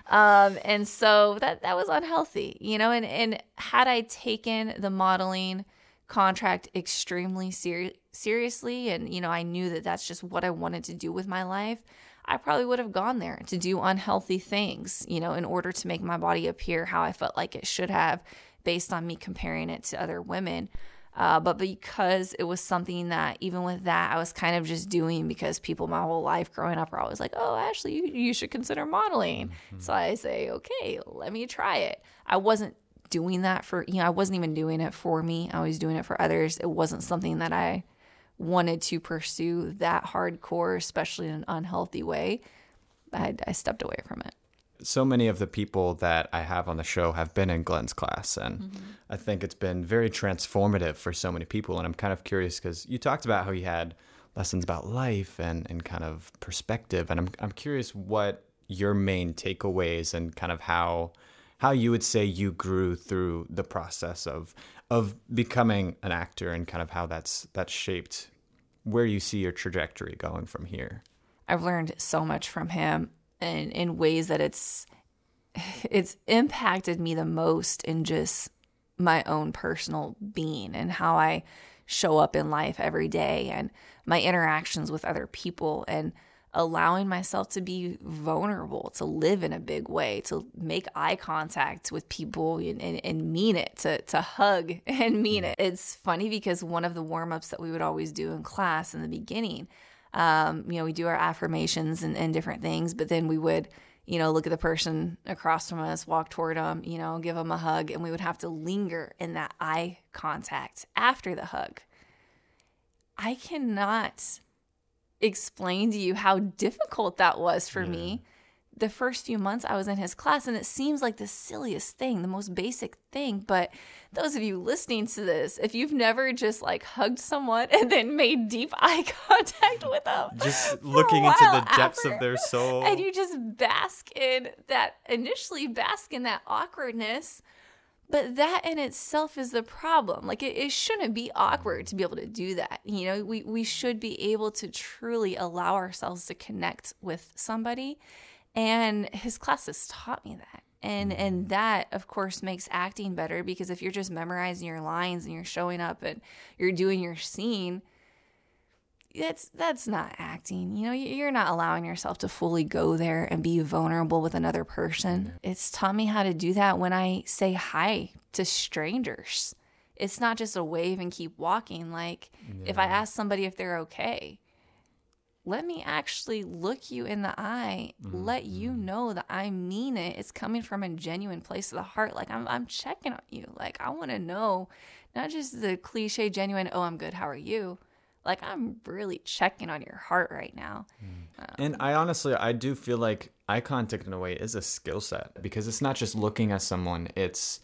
Um, and so that that was unhealthy, you know, and and had I taken the modeling contract extremely ser- seriously and you know, I knew that that's just what I wanted to do with my life, I probably would have gone there to do unhealthy things, you know, in order to make my body appear how I felt like it should have based on me comparing it to other women. Uh, but because it was something that, even with that, I was kind of just doing because people my whole life growing up are always like, oh, Ashley, you, you should consider modeling. So I say, okay, let me try it. I wasn't doing that for, you know, I wasn't even doing it for me. I was doing it for others. It wasn't something that I wanted to pursue that hardcore, especially in an unhealthy way. I, I stepped away from it. So many of the people that I have on the show have been in Glenn's class, and mm-hmm. I think it's been very transformative for so many people. And I'm kind of curious because you talked about how you had lessons about life and, and kind of perspective, and I'm I'm curious what your main takeaways and kind of how how you would say you grew through the process of of becoming an actor and kind of how that's that's shaped where you see your trajectory going from here. I've learned so much from him in in ways that it's it's impacted me the most in just my own personal being and how I show up in life every day and my interactions with other people and allowing myself to be vulnerable, to live in a big way, to make eye contact with people and, and, and mean it, to, to hug and mean mm. it. It's funny because one of the warm ups that we would always do in class in the beginning, um, you know, we do our affirmations and, and different things, but then we would, you know, look at the person across from us, walk toward them, you know, give them a hug, and we would have to linger in that eye contact after the hug. I cannot explain to you how difficult that was for yeah. me the first few months I was in his class. And it seems like the silliest thing, the most basic thing. But those of you listening to this, if you've never just like hugged someone and then made deep eye contact with them, just looking into the depths after, of their soul, and you just bask in that, initially bask in that awkwardness but that in itself is the problem. Like it, it shouldn't be awkward to be able to do that. You know, we, we should be able to truly allow ourselves to connect with somebody. And his classes taught me that. And hmm. and that of course makes acting better because if you're just memorizing your lines and you're showing up and you're doing your scene, that's that's not acting. You know you're not allowing yourself to fully go there and be vulnerable with another person. It's taught me how to do that when i say hi to strangers. It's not just a wave and keep walking. Like yeah. if i ask somebody if they're okay let me actually look you in the eye mm-hmm. let you know that i mean it it's coming from a genuine place of the heart like i'm, I'm checking on you like i want to know not just the cliche genuine oh i'm good how are you like I'm really checking on your heart right now. Mm. Um, and I honestly, I do feel like eye contact in a way is a skill set because it's not just looking at someone; it's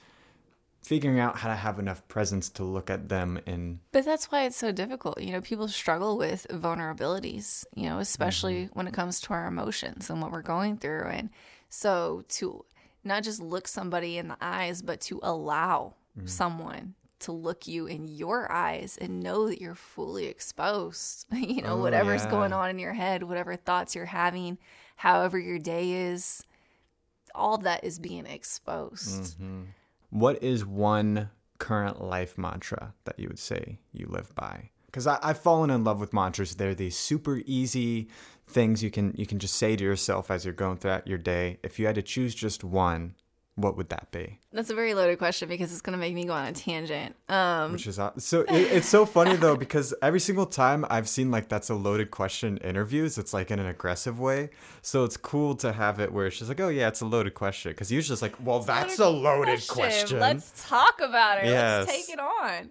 figuring out how to have enough presence to look at them and but that's why it's so difficult you know people struggle with vulnerabilities you know especially mm-hmm. when it comes to our emotions and what we're going through and so to not just look somebody in the eyes but to allow mm-hmm. someone to look you in your eyes and know that you're fully exposed. you know, oh, whatever's yeah. going on in your head, whatever thoughts you're having, however your day is, all that is being exposed. Mm-hmm. What is one current life mantra that you would say you live by? Because I've fallen in love with mantras. They're these super easy things you can you can just say to yourself as you're going throughout your day. If you had to choose just one, what would that be? That's a very loaded question because it's going to make me go on a tangent. Um, Which is so it, it's so funny though because every single time I've seen like that's a loaded question interviews, it's like in an aggressive way. So it's cool to have it where it's just like, oh yeah, it's a loaded question because usually it's like, well, that's loaded a loaded question. question. Let's talk about it. Yes. Let's take it on.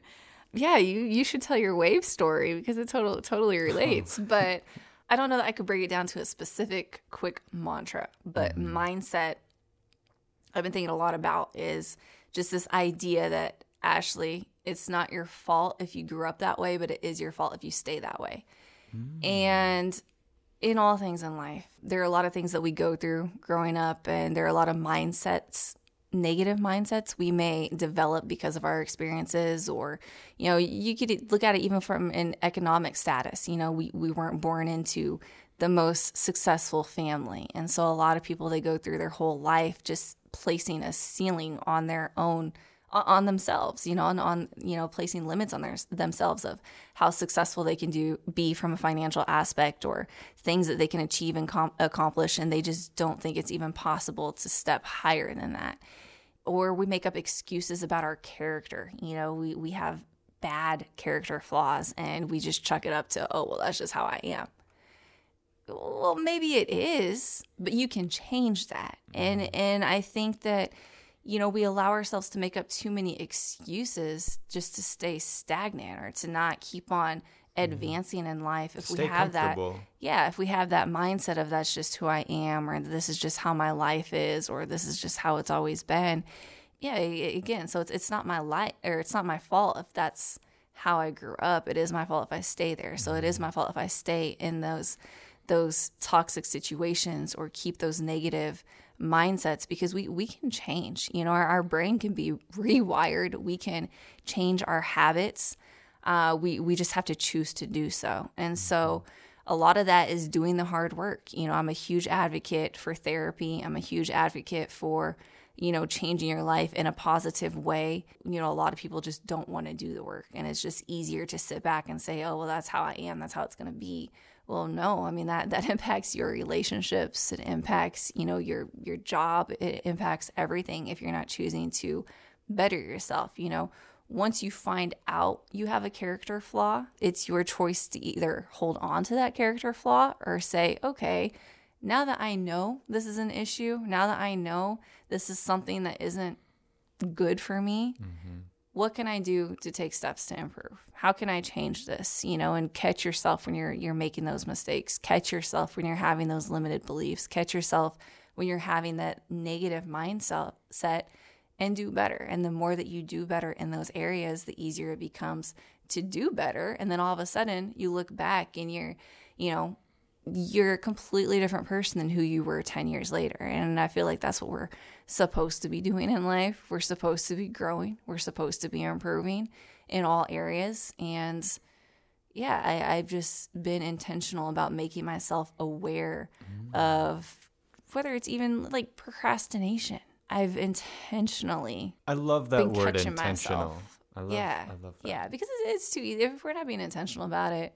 Yeah, you you should tell your wave story because it totally totally relates, but. I don't know that I could break it down to a specific quick mantra, but mm-hmm. mindset I've been thinking a lot about is just this idea that Ashley, it's not your fault if you grew up that way, but it is your fault if you stay that way. Mm. And in all things in life, there are a lot of things that we go through growing up, and there are a lot of mindsets, negative mindsets we may develop because of our experiences, or, you know, you could look at it even from an economic status. You know, we, we weren't born into the most successful family. And so a lot of people, they go through their whole life just placing a ceiling on their own on themselves, you know, and on you know placing limits on their themselves of how successful they can do be from a financial aspect or things that they can achieve and com- accomplish, and they just don't think it's even possible to step higher than that. Or we make up excuses about our character. You know, we we have bad character flaws, and we just chuck it up to oh well that's just how I am well maybe it is but you can change that. And mm-hmm. and i think that you know we allow ourselves to make up too many excuses just to stay stagnant or to not keep on advancing in life. If Stay we have that yeah if we have that mindset of that's just who i am or this is just how my life is or this is just how it's always been. Yeah again so it's, it's not my life or it's not my fault if that's how i grew up. It is my fault if i stay there. So it is my fault if i stay in those those toxic situations or keep those negative mindsets because we we can change. You know our, our brain can be rewired. We can change our habits. Uh, we we just have to choose to do so. And so a lot of that is doing the hard work. You know i'm a huge advocate for therapy. I'm a huge advocate for you know changing your life in a positive way. You know a lot of people just don't want to do the work and it's just easier to sit back and say oh well that's how i am. That's how it's going to be well no i mean that that impacts your relationships it impacts you know your your job it impacts everything if you're not choosing to better yourself you know? Once you find out you have a character flaw it's your choice to either hold on to that character flaw or say okay now that i know this is an issue now that i know this is something that isn't good for me mm-hmm. What can I do to take steps to improve? How can I change this? You know, and catch yourself when you're you're making those mistakes. Catch yourself when you're having those limited beliefs. Catch yourself when you're having that negative mindset set and do better. And the more that you do better in those areas, the easier it becomes to do better. And then all of a sudden, you look back and you're, you know, you're a completely different person than who you were 10 years later. And I feel like that's what we're supposed to be doing in life. We're supposed to be growing, we're supposed to be improving in all areas. And yeah, I, I've just been intentional about making myself aware mm. of whether it's even like procrastination. I've intentionally I love that been word intentional. myself. I love, yeah, I love that. yeah, because it's, it's too easy. If we're not being intentional about it,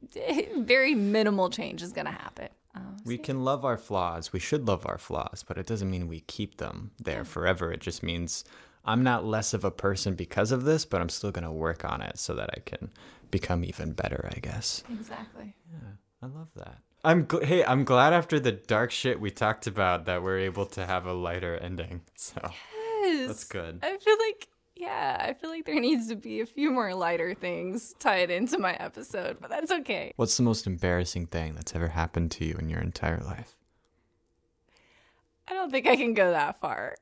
very minimal change is going to happen. Um, We can love our flaws. We should love our flaws, but it doesn't mean we keep them there forever. It just means I'm not less of a person because of this, but I'm still going to work on it so that I can become even better, I guess. exactly. Yeah, I love that. I'm gl- hey, I'm glad after the dark shit we talked about that we're able to have a lighter ending. So Yes. that's good. I feel like, yeah, I feel like there needs to be a few more lighter things tied into my episode, but that's okay. What's the most embarrassing thing that's ever happened to you in your entire life? I don't think I can go that far.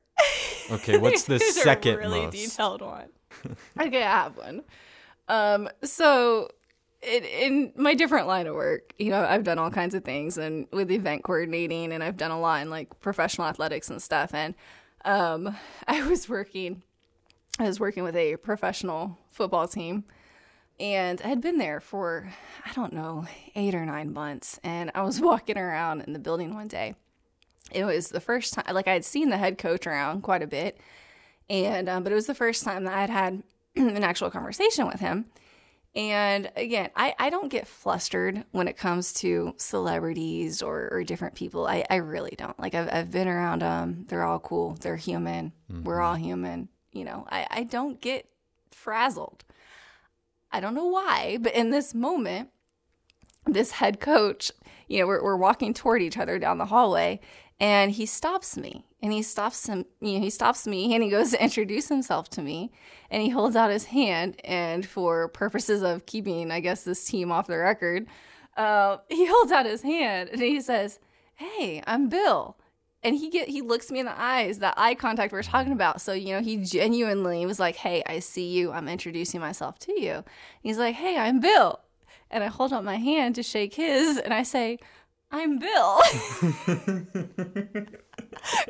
Okay, what's the second really most? detailed one? okay, I have one. Um, so in, in my different line of work, you know, I've done all kinds of things and with event coordinating and I've done a lot in like professional athletics and stuff. And um, I was working, I was working with a professional football team and I had been there for, I don't know, eight or nine months. And I was walking around in the building one day. It was the first time, like I had seen the head coach around quite a bit. And, um, but it was the first time that I had had an actual conversation with him. And again, I, I don't get flustered when it comes to celebrities or, or different people. I, I really don't. Like, I've, I've been around them. They're all cool. They're human. We're all human. You know, I, I don't get frazzled. I don't know why, but in this moment, this head coach, you know, we're, we're walking toward each other down the hallway and he stops me and he stops him, you know, he stops me and he goes to introduce himself to me and he holds out his hand. And for purposes of keeping, I guess, this team off the record, uh, he holds out his hand and he says, Hey, I'm Bill. And he get he looks me in the eyes, that eye contact we are talking about. So, you know, he genuinely was like, Hey, I see you. I'm introducing myself to you. He's like, Hey, I'm Bill and I hold out my hand to shake his, and I say, I'm Bill.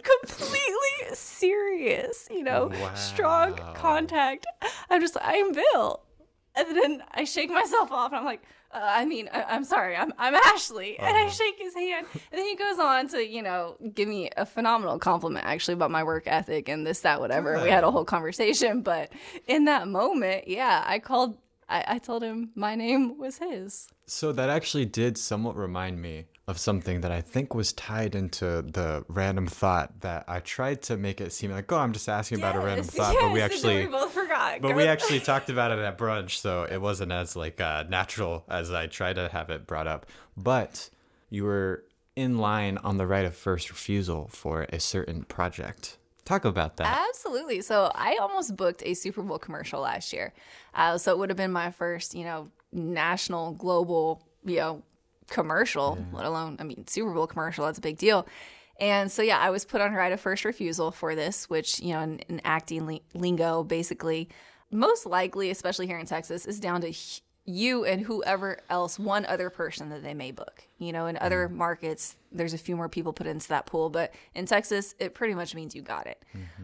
Completely serious, you know, strong contact. I'm just, I'm Bill. And then I shake myself off, and I'm like, uh, I mean, I- I'm sorry, I'm, I'm Ashley. And I shake his hand. And then he goes on to, you know, give me a phenomenal compliment actually about my work ethic and this, that, whatever. We had a whole conversation. But in that moment, yeah, I called, I, I told him my name was his. So that actually did somewhat remind me of something that I think was tied into the random thought that I tried to make it seem like, oh, I'm just asking about a random Yes, thought, but we yes, and then actually we both forgot. but we actually talked about it at brunch, so it wasn't as like uh, natural as I tried to have it brought up. But you were in line on the right of first refusal for a certain project. Talk about that. Absolutely. So I almost booked a Super Bowl commercial last year. Uh, so it would have been my first, you know, national, global, you know, commercial, let alone, I mean, Super Bowl commercial. That's a big deal. And so, yeah, I was put on right of first refusal for this, which, you know, in, in acting li- lingo, basically, most likely, especially here in Texas, is down to h- you and whoever else, one other person that they may book. You know, in other markets, there's a few more people put into that pool, but in Texas, it pretty much means you got it.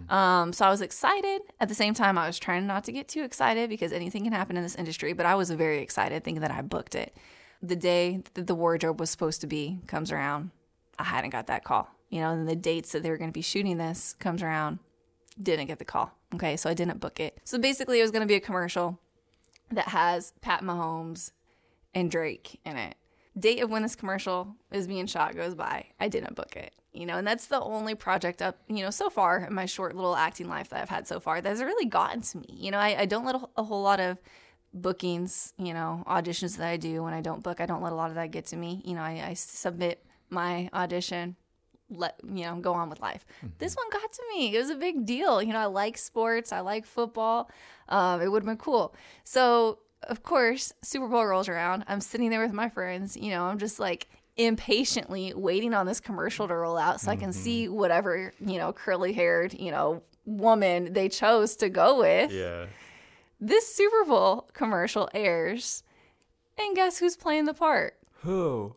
Um, so I was excited. At the same time, I was trying not to get too excited because anything can happen in this industry, but I was very excited thinking that I booked it. The day that the wardrobe was supposed to be comes around, I hadn't got that call. You know, and the dates that they were going to be shooting this comes around, didn't get the call. Okay, so I didn't book it. So basically, it was going to be a commercial that has Pat Mahomes and Drake in it. Date of when this commercial is being shot goes by. I didn't book it. You know, and that's the only project up, you know, so far in my short little acting life that I've had so far that has really gotten to me. You know, I, I don't let a, a whole lot of bookings, you know, auditions that I do. When I don't book, I don't let a lot of that get to me. You know, I, I submit my audition, let you know go on with life. This one got to me. It was a big deal. You know i like sports. I like football. Um, it would have been cool. So of course super bowl rolls around. I'm sitting there with my friends. You know i'm just like impatiently waiting on this commercial to roll out so i can see whatever you know curly haired you know woman they chose to go with. Yeah. This super bowl commercial airs and guess who's playing the part Who?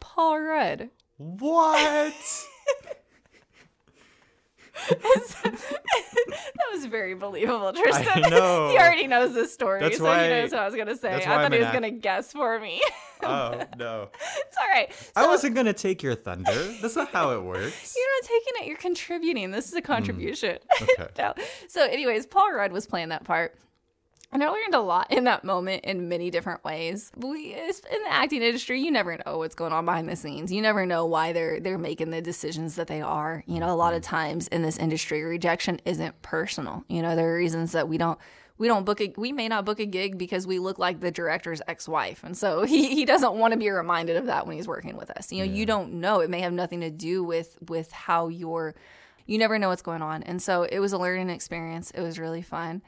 paul rudd What? That was very believable, Tristan. know. he already knows this story, That's so why- he knows what I was gonna say. I thought I'm he was act- gonna guess for me. oh no. it's all right. I wasn't gonna take your thunder. That's not how it works. You're not taking it. You're contributing. This is a contribution. Hmm. Okay. No. So, anyways, Paul Rudd was playing that part. And I learned a lot in that moment in many different ways. We in the acting industry, you never know what's going on behind the scenes. You never know why they're they're making the decisions that they are. You know, a lot of mm-hmm. times in this industry, rejection isn't personal. You know, there are reasons that we don't we don't book a we may not book a gig because we look like the director's ex-wife. And so he, he doesn't want to be reminded of that when he's working with us. You know, you don't know. It may have nothing to do with with how you're you never know what's going on. And so it was a learning experience. It was really fun.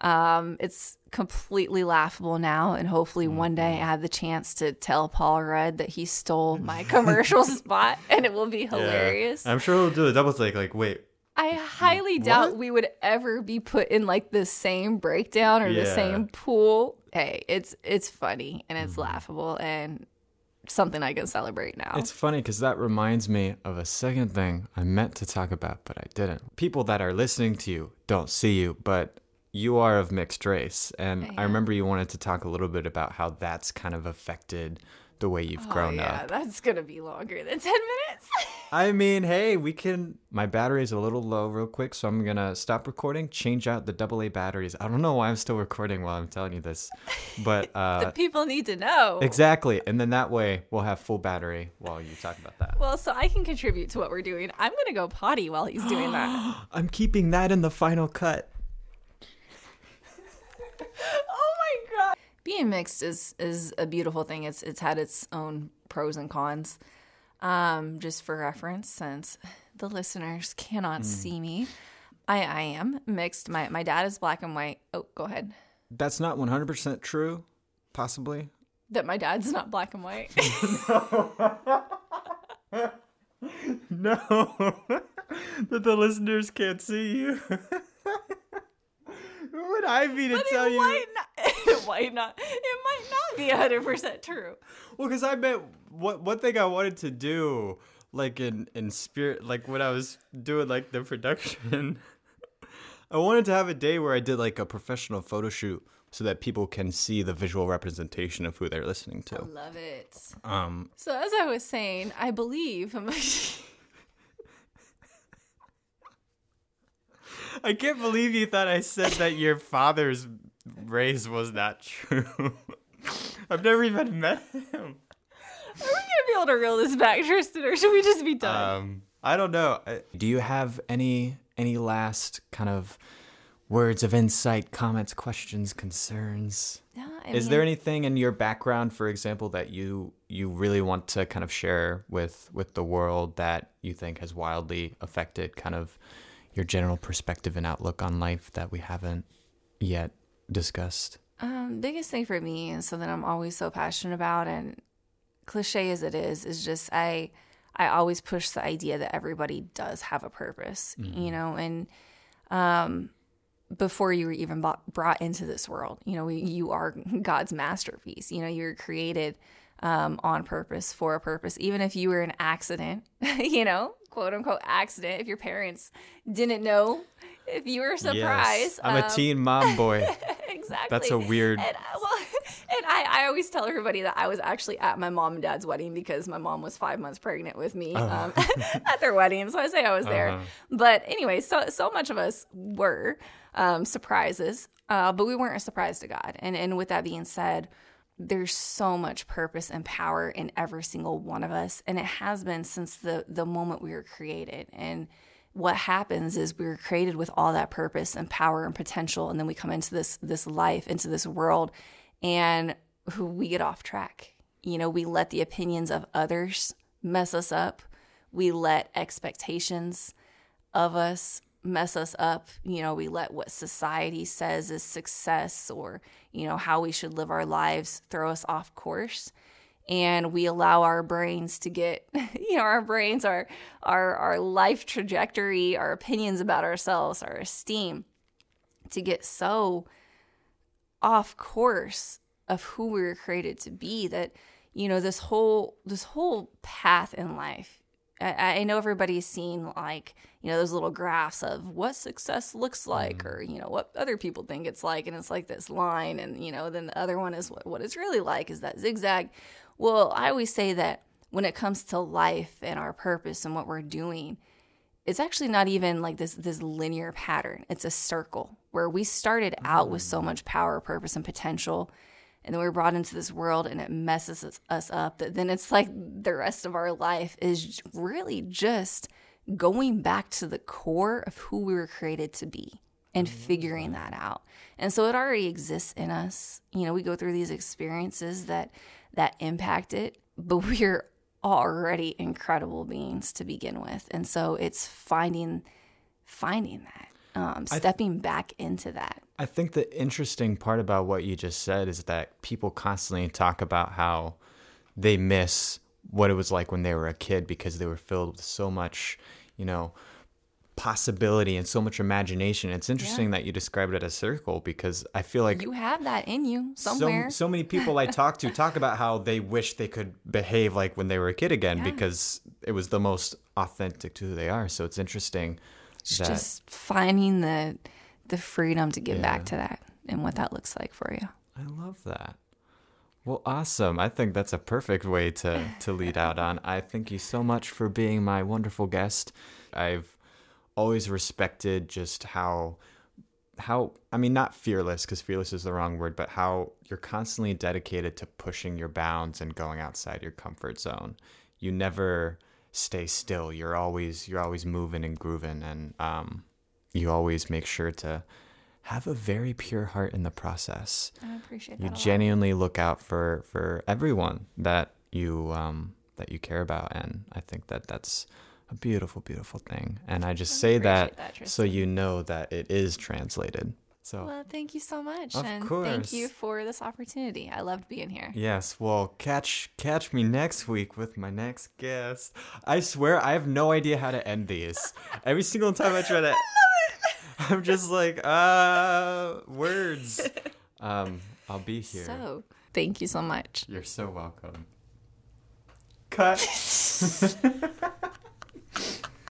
Um, it's completely laughable now, and hopefully one day I have the chance to tell Paul Rudd that he stole my commercial spot, and it will be hilarious. I'm sure we'll do a double take. Like, wait, I highly doubt we would ever be put in like the same breakdown or the same pool. Hey, it's it's funny and Mm-hmm. it's laughable and something I can celebrate now. It's funny because that reminds me of a second thing I meant to talk about, but I didn't. People that are listening to you don't see you, but you are of mixed race. And I am. remember you wanted to talk a little bit about how that's kind of affected the way you've oh, grown yeah, up. that's gonna be longer than ten minutes. I mean, hey, we can. My battery is a little low, real quick, so I'm gonna stop recording, change out the AA batteries. I don't know why I'm still recording while I'm telling you this, but uh, the people need to know. exactly. And then that way we'll have full battery while you talk about that. Well, so I can contribute to what we're doing. I'm gonna go potty while he's doing that. I'm keeping that in the final cut. Oh my god. Being mixed is is a beautiful thing. It's it's had its own pros and cons. Um, just for reference, since the listeners cannot see me, I I am mixed. My my dad is black and white. Oh, go ahead. That's not 100% true, possibly. That my dad's not black and white. No, that the listeners can't see you. Who would I be to But tell it you? might not. It might not. It might not be hundred percent true. Well, because I meant what one thing I wanted to do, like in in spirit, like when I was doing like the production, I wanted to have a day where I did like a professional photo shoot so that people can see the visual representation of who they're listening to. I love it. Um, So as I was saying, I believe. I can't believe you thought I said that your father's race was not true. I've never even met him. Are we gonna be able to reel this back, Tristan, or should we just be done? Um, I don't know. I- Do you have any any last kind of words of insight, comments, questions, concerns? Yeah, I Is mean- there anything in your background, for example, that you you really want to kind of share with with the world that you think has wildly affected kind of your general perspective and outlook on life that we haven't yet discussed? Um, biggest thing for me and something I'm always so passionate about and cliche as it is, is just I I always push the idea that everybody does have a purpose, mm-hmm. you know, and um before you were even bought, brought into this world, you know, you are God's masterpiece. You know, you're created um, on purpose for a purpose. Even if you were an accident, you know, quote unquote accident, if your parents didn't know, if you were surprised. Yes, I'm um, a teen mom boy. exactly. That's a weird. And, uh, well, and I, I always tell everybody that I was actually at my mom and dad's wedding because my mom was five months pregnant with me uh um, at their wedding. So I say I was there. Uh-huh. But anyway, so so much of us were um, surprises, uh, but we weren't a surprise to God. And and with that being said there's so much purpose and power in every single one of us and it has been since the the moment we were created. And what happens is we were created with all that purpose and power and potential and then we come into this this life into this world and we get off track. You know we let the opinions of others mess us up. We let expectations of us mess us up. You know, we let what society says is success or, you know, how we should live our lives throw us off course. And we allow our brains to get, you know, our brains, our, our, our life trajectory, our opinions about ourselves, our esteem to get so off course of who we were created to be that, you know, this whole, this whole path in life I, I know everybody's seen like you know those little graphs of what success looks like mm. or you know what other people think it's like and it's like this line and you know then the other one is what, what it's really like is that zigzag well i always say that when it comes to life and our purpose and what we're doing it's actually not even like this this linear pattern it's a circle where we started out with so mm. much power purpose and potential and then we're brought into this world and it messes us up that then it's like the rest of our life is really just going back to the core of who we were created to be and mm-hmm. figuring that out. And so it already exists in us. You know, we go through these experiences that that impact it, but we're already incredible beings to begin with. And so it's finding finding that um, stepping th- back into that. I think the interesting part about what you just said is that people constantly talk about how they miss what it was like when they were a kid because they were filled with so much, you know, possibility and so much imagination. It's interesting yeah. that you described it as a circle because I feel like you have that in you somewhere. So, so many people I talk to talk about how they wish they could behave like when they were a kid again yeah. because it was the most authentic to who they are. So it's interesting that, just finding the the freedom to give yeah. back to that and what that looks like for you. I love that. Well, awesome. I think that's a perfect way to to lead out on. I thank you so much for being my wonderful guest. I've always respected just how how I mean not fearless because fearless is the wrong word, but how you're constantly dedicated to pushing your bounds and going outside your comfort zone. You never stay still. You're always you're always moving and grooving, and um, you always make sure to have a very pure heart in the process. I appreciate that. You genuinely look out for for everyone that you um, that you care about, and I think that that's a beautiful, beautiful thing. And I just I say that, that so you know that it is translated. So well, thank you so much, and course. thank you for this opportunity. I loved being here. Yes, well, catch catch me next week with my next guest. I swear, I have no idea how to end these. Every single time I try to, I am just like, uh, words. Um, I'll be here. So, thank you so much. You're so welcome. Cut.